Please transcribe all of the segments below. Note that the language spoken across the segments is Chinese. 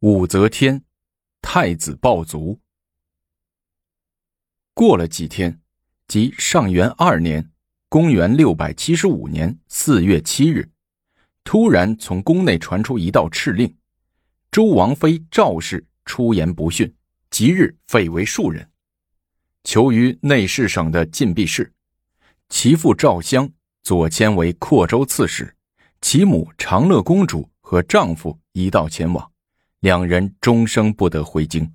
武则天，太子暴卒。过了几天，即上元二年（公元六百七十五年）四月七日，突然从宫内传出一道敕令：周王妃赵氏出言不逊，即日废为庶人，囚于内侍省的禁闭室。其父赵襄左迁为扩州刺史，其母长乐公主和丈夫一道前往。两人终生不得回京。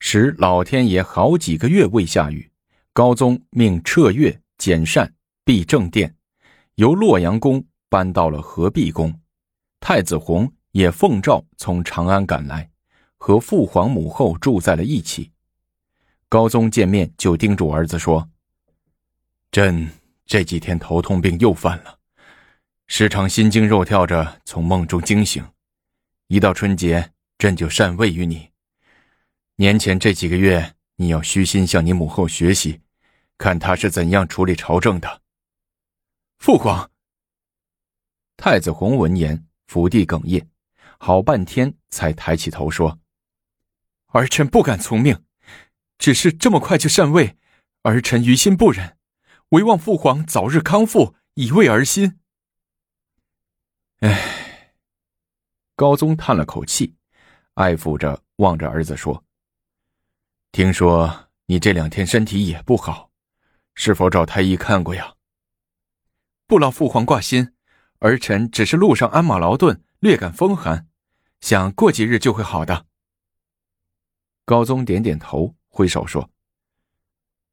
时老天爷好几个月未下雨，高宗命撤月、减膳、闭正殿，由洛阳宫搬到了合璧宫。太子弘也奉诏从长安赶来，和父皇母后住在了一起。高宗见面就叮嘱儿子说：“朕这几天头痛病又犯了，时常心惊肉跳着从梦中惊醒。”一到春节，朕就禅位于你。年前这几个月，你要虚心向你母后学习，看她是怎样处理朝政的。父皇。太子弘闻言，伏地哽咽，好半天才抬起头说：“儿臣不敢从命，只是这么快就禅位，儿臣于心不忍，唯望父皇早日康复，以慰儿心。”唉。高宗叹了口气，爱抚着望着儿子说：“听说你这两天身体也不好，是否找太医看过呀？”不劳父皇挂心，儿臣只是路上鞍马劳顿，略感风寒，想过几日就会好的。高宗点点头，挥手说：“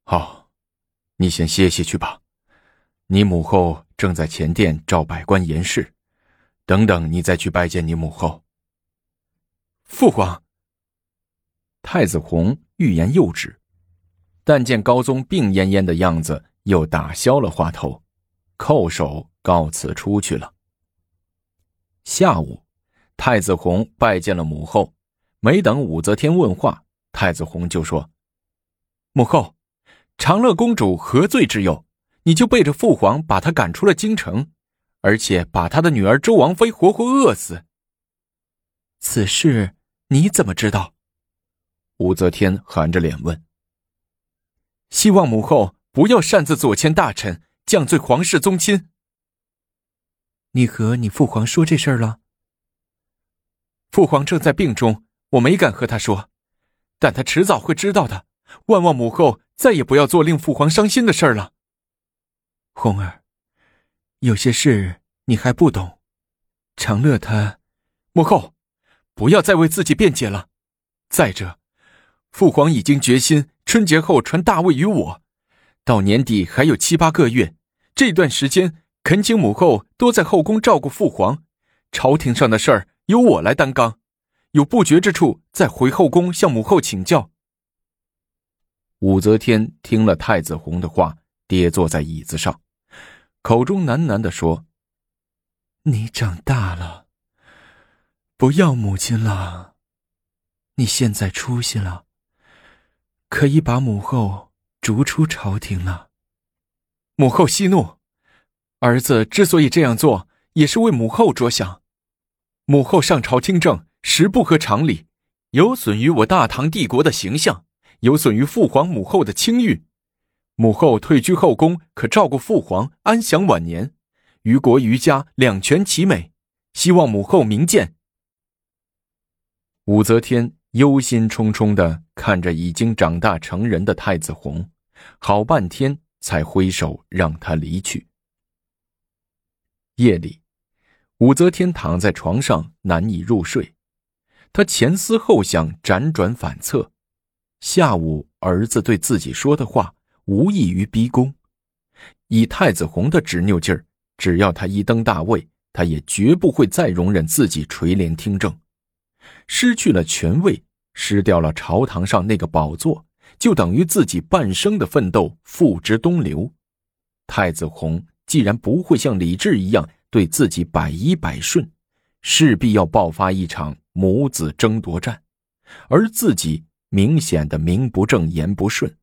好，你先歇息去吧。你母后正在前殿召百官言事。”等等，你再去拜见你母后。父皇。太子弘欲言又止，但见高宗病恹恹的样子，又打消了话头，叩首告辞出去了。下午，太子弘拜见了母后，没等武则天问话，太子弘就说：“母后，长乐公主何罪之有？你就背着父皇把她赶出了京城？”而且把他的女儿周王妃活活饿死。此事你怎么知道？武则天含着脸问。希望母后不要擅自左迁大臣，降罪皇室宗亲。你和你父皇说这事儿了？父皇正在病中，我没敢和他说，但他迟早会知道的。万望母后再也不要做令父皇伤心的事儿了。红儿。有些事你还不懂，长乐他，母后，不要再为自己辩解了。再者，父皇已经决心春节后传大位于我，到年底还有七八个月，这段时间恳请母后多在后宫照顾父皇，朝廷上的事儿由我来担纲，有不决之处再回后宫向母后请教。武则天听了太子弘的话，跌坐在椅子上。口中喃喃的说：“你长大了，不要母亲了。你现在出息了，可以把母后逐出朝廷了。母后息怒，儿子之所以这样做，也是为母后着想。母后上朝听政，实不合常理，有损于我大唐帝国的形象，有损于父皇母后的清誉。”母后退居后宫，可照顾父皇，安享晚年，于国于家两全其美。希望母后明鉴。武则天忧心忡忡的看着已经长大成人的太子弘，好半天才挥手让他离去。夜里，武则天躺在床上难以入睡，她前思后想，辗转反侧。下午，儿子对自己说的话。无异于逼宫，以太子弘的执拗劲儿，只要他一登大位，他也绝不会再容忍自己垂帘听政。失去了权位，失掉了朝堂上那个宝座，就等于自己半生的奋斗付之东流。太子弘既然不会像李治一样对自己百依百顺，势必要爆发一场母子争夺战，而自己明显的名不正言不顺，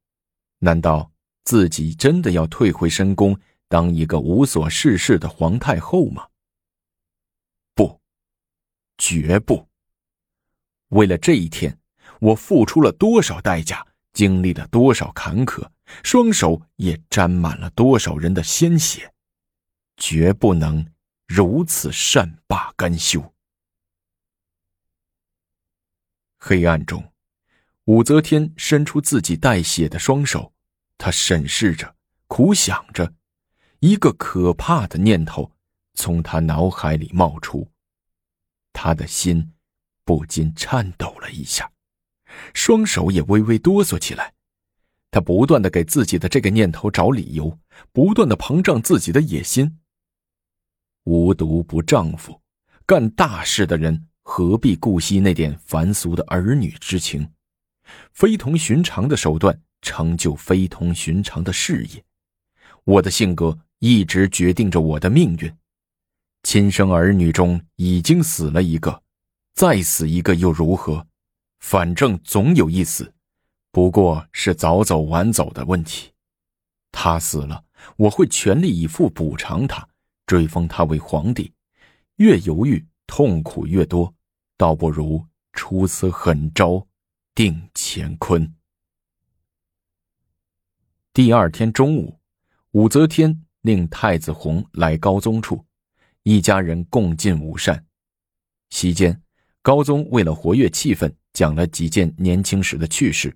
难道？自己真的要退回深宫，当一个无所事事的皇太后吗？不，绝不。为了这一天，我付出了多少代价，经历了多少坎坷，双手也沾满了多少人的鲜血，绝不能如此善罢甘休。黑暗中，武则天伸出自己带血的双手，他审视着，苦想着，一个可怕的念头从他脑海里冒出，他的心不禁颤抖了一下，双手也微微哆嗦起来。他不断的给自己的这个念头找理由，不断的膨胀自己的野心。无毒不丈夫，干大事的人。何必顾惜那点凡俗的儿女之情？非同寻常的手段成就非同寻常的事业。我的性格一直决定着我的命运。亲生儿女中已经死了一个，再死一个又如何？反正总有一死，不过是早走晚走的问题。他死了，我会全力以赴补偿他，追封他为皇帝。越犹豫，痛苦越多。倒不如出此狠招，定乾坤。第二天中午，武则天令太子弘来高宗处，一家人共进午膳。席间，高宗为了活跃气氛，讲了几件年轻时的趣事，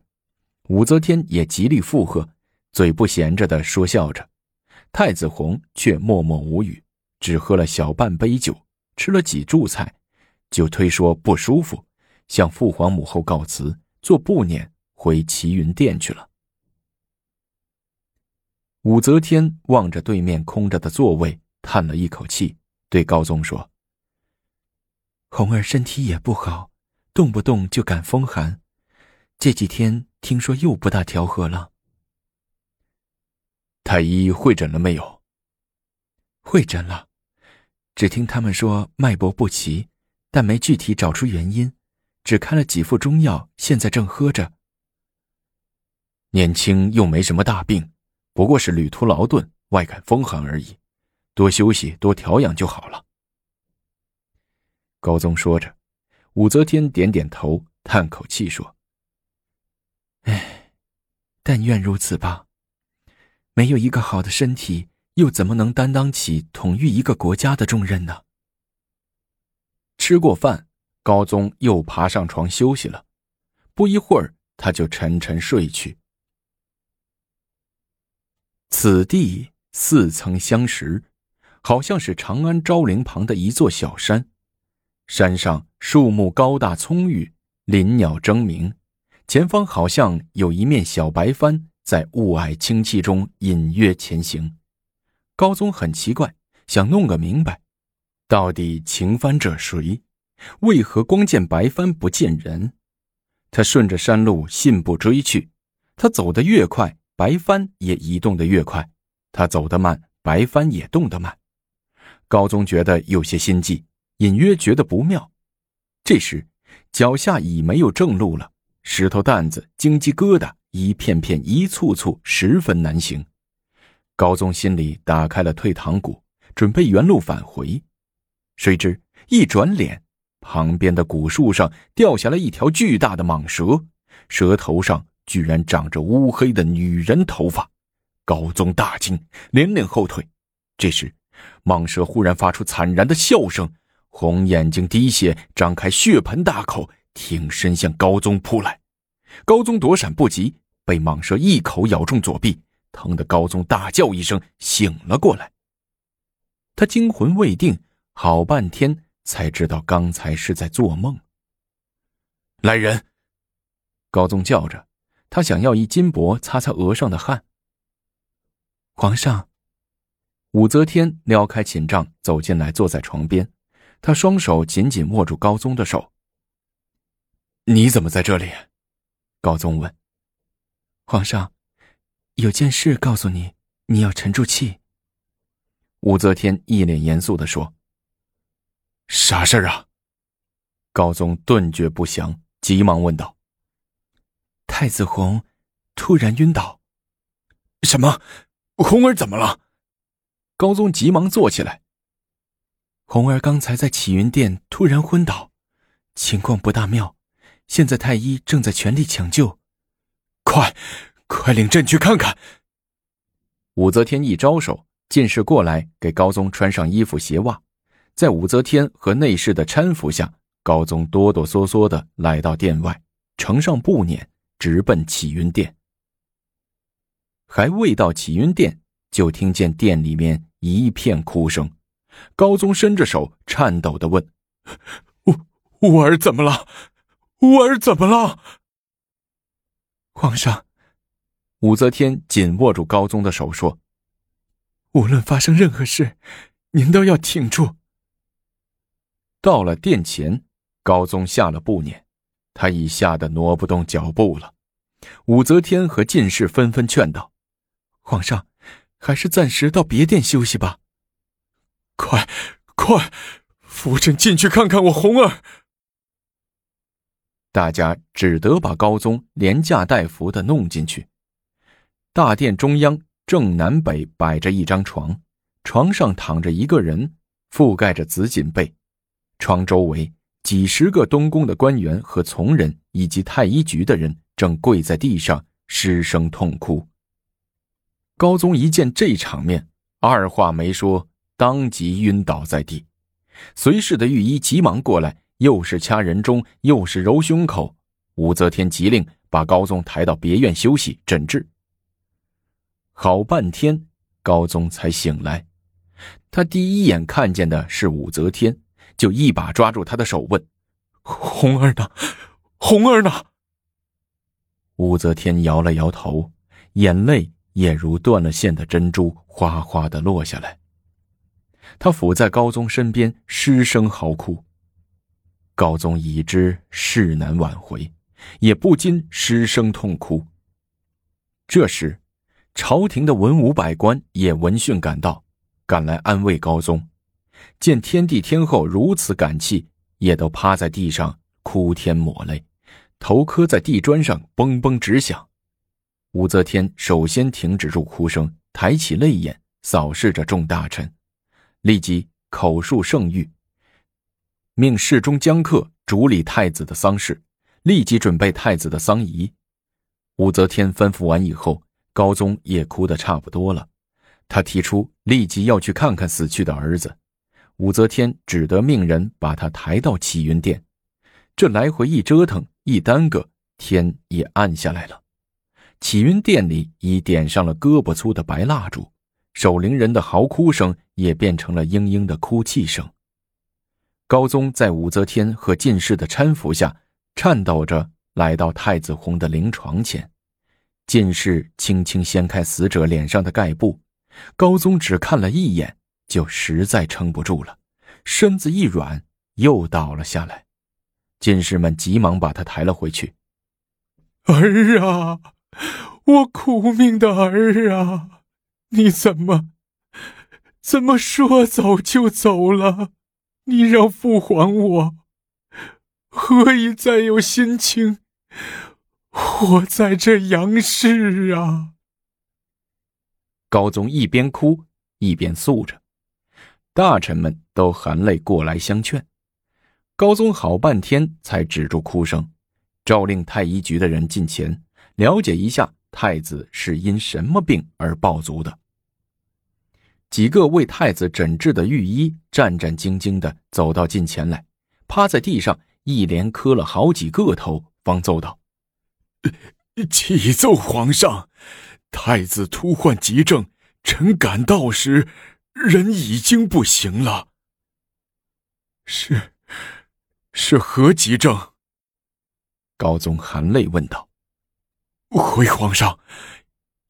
武则天也极力附和，嘴不闲着的说笑着。太子弘却默默无语，只喝了小半杯酒，吃了几柱菜。就推说不舒服，向父皇母后告辞，做步辇回齐云殿去了。武则天望着对面空着的座位，叹了一口气，对高宗说：“红儿身体也不好，动不动就感风寒，这几天听说又不大调和了。太医会诊了没有？会诊了，只听他们说脉搏不齐。”但没具体找出原因，只开了几副中药，现在正喝着。年轻又没什么大病，不过是旅途劳顿，外感风寒而已，多休息，多调养就好了。高宗说着，武则天点点头，叹口气说：“唉，但愿如此吧。没有一个好的身体，又怎么能担当起统御一个国家的重任呢？”吃过饭，高宗又爬上床休息了。不一会儿，他就沉沉睡去。此地似曾相识，好像是长安昭陵旁的一座小山。山上树木高大葱郁，林鸟争鸣，前方好像有一面小白帆在雾霭清气中隐约前行。高宗很奇怪，想弄个明白。到底擎帆者谁？为何光见白帆不见人？他顺着山路信步追去。他走得越快，白帆也移动得越快；他走得慢，白帆也动得慢。高宗觉得有些心悸，隐约觉得不妙。这时，脚下已没有正路了，石头担子、荆棘疙瘩一片片、一簇簇，十分难行。高宗心里打开了退堂鼓，准备原路返回。谁知一转脸，旁边的古树上掉下来一条巨大的蟒蛇，蛇头上居然长着乌黑的女人头发。高宗大惊，连连后退。这时，蟒蛇忽然发出惨然的笑声，红眼睛滴血，张开血盆大口，挺身向高宗扑来。高宗躲闪不及，被蟒蛇一口咬中左臂，疼得高宗大叫一声，醒了过来。他惊魂未定。好半天才知道刚才是在做梦。来人！高宗叫着，他想要一金箔擦擦额上的汗。皇上，武则天撩开寝帐走进来，坐在床边，她双手紧紧握住高宗的手。你怎么在这里？高宗问。皇上，有件事告诉你，你要沉住气。武则天一脸严肃的说。啥事儿啊？高宗顿觉不祥，急忙问道：“太子红突然晕倒。”什么？红儿怎么了？高宗急忙坐起来。红儿刚才在启云殿突然昏倒，情况不大妙，现在太医正在全力抢救，快，快领朕去看看。武则天一招手，进士过来给高宗穿上衣服鞋袜，在武则天和内侍的搀扶下，高宗哆哆嗦嗦的来到殿外，呈上布辇，直奔启云殿。还未到启云殿，就听见殿里面一片哭声。高宗伸着手，颤抖的问：“我我儿怎么了？我儿怎么了？”皇上，武则天紧握住高宗的手说：“无论发生任何事，您都要挺住。”到了殿前，高宗下了步辇，他已吓得挪不动脚步了。武则天和进士纷纷劝道：“皇上，还是暂时到别殿休息吧。”快，快，扶朕进去看看我红儿。大家只得把高宗连架带扶的弄进去。大殿中央正南北摆着一张床，床上躺着一个人，覆盖着紫锦被。床周围几十个东宫的官员和从人，以及太医局的人，正跪在地上失声痛哭。高宗一见这场面，二话没说。当即晕倒在地，随侍的御医急忙过来，又是掐人中，又是揉胸口。武则天急令把高宗抬到别院休息诊治。好半天，高宗才醒来。他第一眼看见的是武则天，就一把抓住他的手问：“红儿呢？红儿呢？”武则天摇了摇头，眼泪也如断了线的珍珠，哗哗的落下来。他伏在高宗身边，失声嚎哭。高宗已知事难挽回，也不禁失声痛哭。这时，朝廷的文武百官也闻讯赶到，赶来安慰高宗。见天帝天后如此感泣，也都趴在地上哭天抹泪，头磕在地砖上，嘣嘣直响。武则天首先停止住哭声，抬起泪眼，扫视着众大臣。立即口述圣谕，命侍中江克主理太子的丧事，立即准备太子的丧仪。武则天吩咐完以后，高宗也哭得差不多了。他提出立即要去看看死去的儿子，武则天只得命人把他抬到启云殿。这来回一折腾，一耽搁，天也暗下来了。启云殿里已点上了胳膊粗的白蜡烛。守灵人的嚎哭声也变成了嘤嘤的哭泣声。高宗在武则天和进士的搀扶下，颤抖着来到太子弘的灵床前。进士轻轻掀开死者脸上的盖布，高宗只看了一眼，就实在撑不住了，身子一软，又倒了下来。进士们急忙把他抬了回去。儿啊，我苦命的儿啊！你怎么，怎么说走就走了？你让父皇我，何以再有心情活在这阳世啊？高宗一边哭一边诉着，大臣们都含泪过来相劝。高宗好半天才止住哭声，诏令太医局的人进前了解一下太子是因什么病而暴卒的。几个为太子诊治的御医战战兢兢的走到近前来，趴在地上一连磕了好几个头，方奏道：“启奏皇上，太子突患急症，臣赶到时，人已经不行了。是，是何急症？”高宗含泪问道。“回皇上，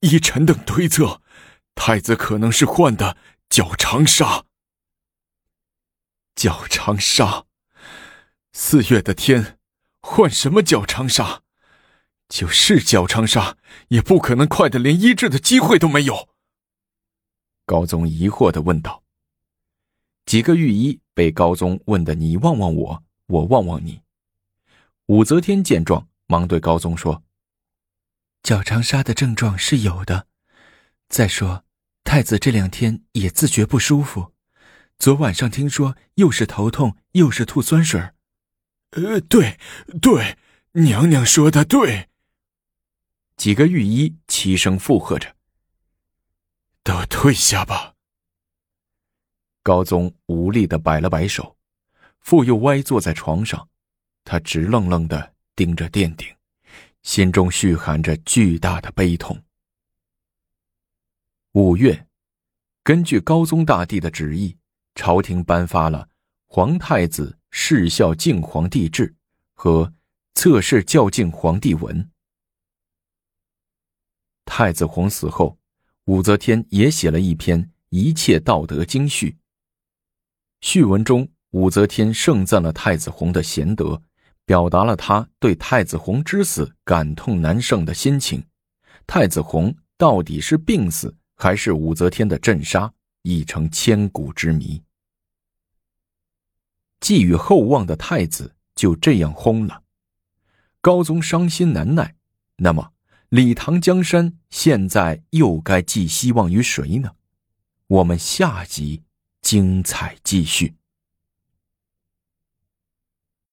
依臣等推测。”太子可能是患的脚长沙。脚长沙，四月的天，患什么脚长沙？就是脚长沙，也不可能快的连医治的机会都没有。高宗疑惑的问道。几个御医被高宗问的你望望我，我望望你。武则天见状，忙对高宗说：“脚长沙的症状是有的。”再说，太子这两天也自觉不舒服，昨晚上听说又是头痛又是吐酸水呃，对对，娘娘说的对。几个御医齐声附和着。都退下吧。高宗无力的摆了摆手，傅佑歪坐在床上，他直愣愣的盯着殿顶，心中蓄含着巨大的悲痛。五月，根据高宗大帝的旨意，朝廷颁发了《皇太子侍孝敬皇帝制》和《侧室孝敬皇帝文》。太子弘死后。武则天也写了一篇《一切道德经序》。序文中，武则天盛赞了太子弘的贤德，表达了他对太子弘之死感痛难胜的心情。太子弘到底是病死，还是武则天的镇杀，已成千古之谜。寄予厚望的太子就这样轰了，高宗伤心难耐。那么？李唐江山现在又该寄希望于谁呢？我们下集精彩继续。